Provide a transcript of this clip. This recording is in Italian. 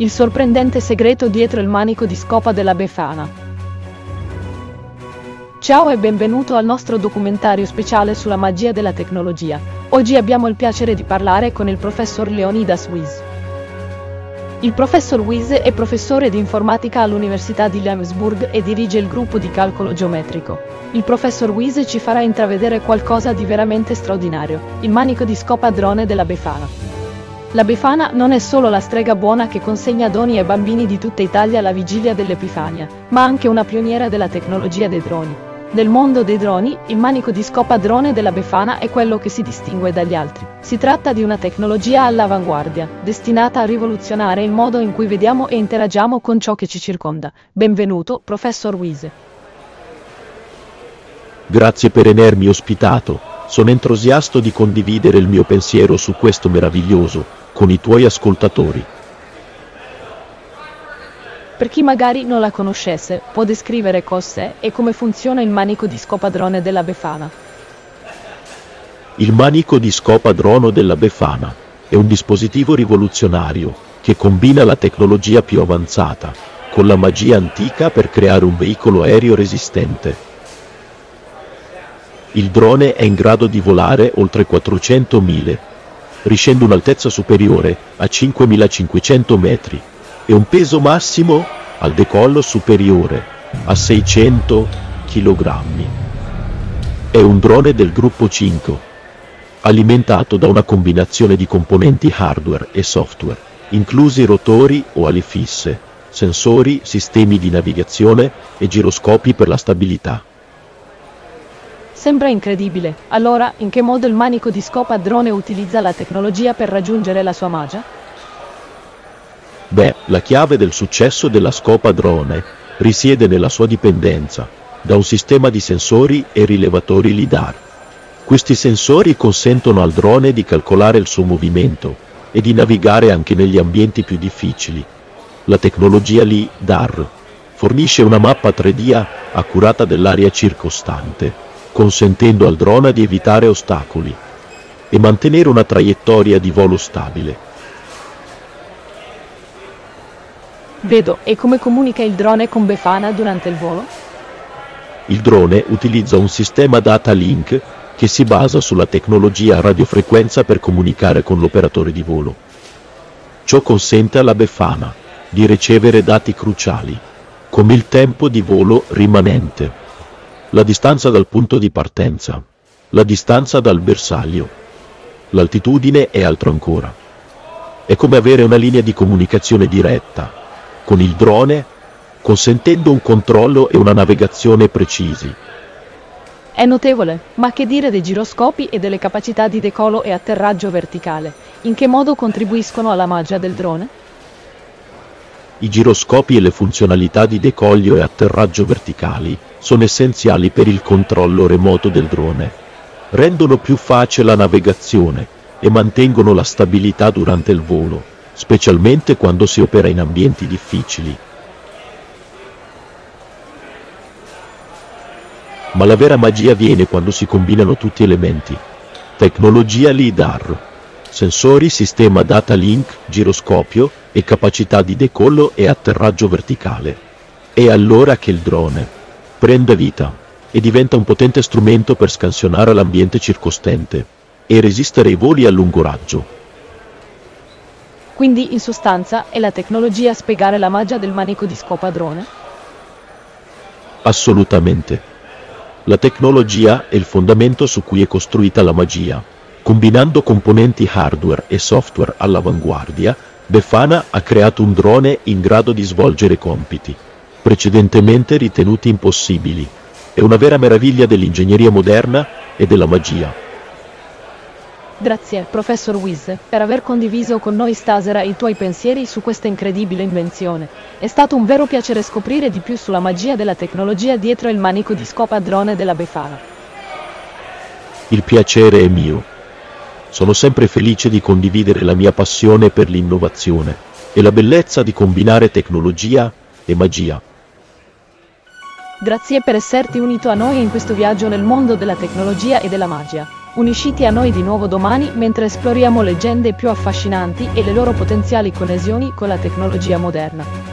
il sorprendente segreto dietro il manico di scopa della Befana. Ciao e benvenuto al nostro documentario speciale sulla magia della tecnologia. Oggi abbiamo il piacere di parlare con il professor Leonidas Wies. Il professor Wies è professore di informatica all'Università di Lemsburg e dirige il gruppo di calcolo geometrico. Il professor Wies ci farà intravedere qualcosa di veramente straordinario, il manico di scopa drone della Befana. La Befana non è solo la strega buona che consegna doni ai bambini di tutta Italia alla vigilia dell'Epifania, ma anche una pioniera della tecnologia dei droni. Nel mondo dei droni, il manico di scopa drone della Befana è quello che si distingue dagli altri. Si tratta di una tecnologia all'avanguardia, destinata a rivoluzionare il modo in cui vediamo e interagiamo con ciò che ci circonda. Benvenuto, professor Wiese. Grazie per avermi ospitato. Sono entusiasta di condividere il mio pensiero su questo meraviglioso, con i tuoi ascoltatori. Per chi magari non la conoscesse, può descrivere cos'è e come funziona il manico di scopadrone della Befana. Il manico di scopadrono della Befana è un dispositivo rivoluzionario che combina la tecnologia più avanzata con la magia antica per creare un veicolo aereo resistente. Il drone è in grado di volare oltre 400 miglia riscende un'altezza superiore a 5500 metri e un peso massimo al decollo superiore a 600 kg. È un drone del gruppo 5, alimentato da una combinazione di componenti hardware e software, inclusi rotori o ali fisse, sensori, sistemi di navigazione e giroscopi per la stabilità. Sembra incredibile. Allora, in che modo il manico di scopa drone utilizza la tecnologia per raggiungere la sua magia? Beh, la chiave del successo della scopa drone risiede nella sua dipendenza da un sistema di sensori e rilevatori LIDAR. Questi sensori consentono al drone di calcolare il suo movimento e di navigare anche negli ambienti più difficili. La tecnologia LIDAR fornisce una mappa 3D accurata dell'area circostante consentendo al drone di evitare ostacoli e mantenere una traiettoria di volo stabile. Vedo, e come comunica il drone con Befana durante il volo? Il drone utilizza un sistema data link che si basa sulla tecnologia a radiofrequenza per comunicare con l'operatore di volo. Ciò consente alla Befana di ricevere dati cruciali, come il tempo di volo rimanente, la distanza dal punto di partenza, la distanza dal bersaglio, l'altitudine e altro ancora. È come avere una linea di comunicazione diretta con il drone, consentendo un controllo e una navigazione precisi. È notevole, ma che dire dei giroscopi e delle capacità di decollo e atterraggio verticale? In che modo contribuiscono alla magia del drone? I giroscopi e le funzionalità di decoglio e atterraggio verticali sono essenziali per il controllo remoto del drone. Rendono più facile la navigazione e mantengono la stabilità durante il volo, specialmente quando si opera in ambienti difficili. Ma la vera magia viene quando si combinano tutti elementi. Tecnologia LIDAR, sensori, sistema data link, giroscopio e capacità di decollo e atterraggio verticale. È allora che il drone prende vita e diventa un potente strumento per scansionare l'ambiente circostante e resistere ai voli a lungo raggio. Quindi in sostanza è la tecnologia a spiegare la magia del manico di scopa drone? Assolutamente. La tecnologia è il fondamento su cui è costruita la magia. Combinando componenti hardware e software all'avanguardia, Befana ha creato un drone in grado di svolgere compiti precedentemente ritenuti impossibili. È una vera meraviglia dell'ingegneria moderna e della magia. Grazie, professor Wiz, per aver condiviso con noi stasera i tuoi pensieri su questa incredibile invenzione. È stato un vero piacere scoprire di più sulla magia della tecnologia dietro il manico di scopa drone della Befana. Il piacere è mio. Sono sempre felice di condividere la mia passione per l'innovazione e la bellezza di combinare tecnologia e magia. Grazie per esserti unito a noi in questo viaggio nel mondo della tecnologia e della magia. Unisciti a noi di nuovo domani mentre esploriamo leggende più affascinanti e le loro potenziali connessioni con la tecnologia moderna.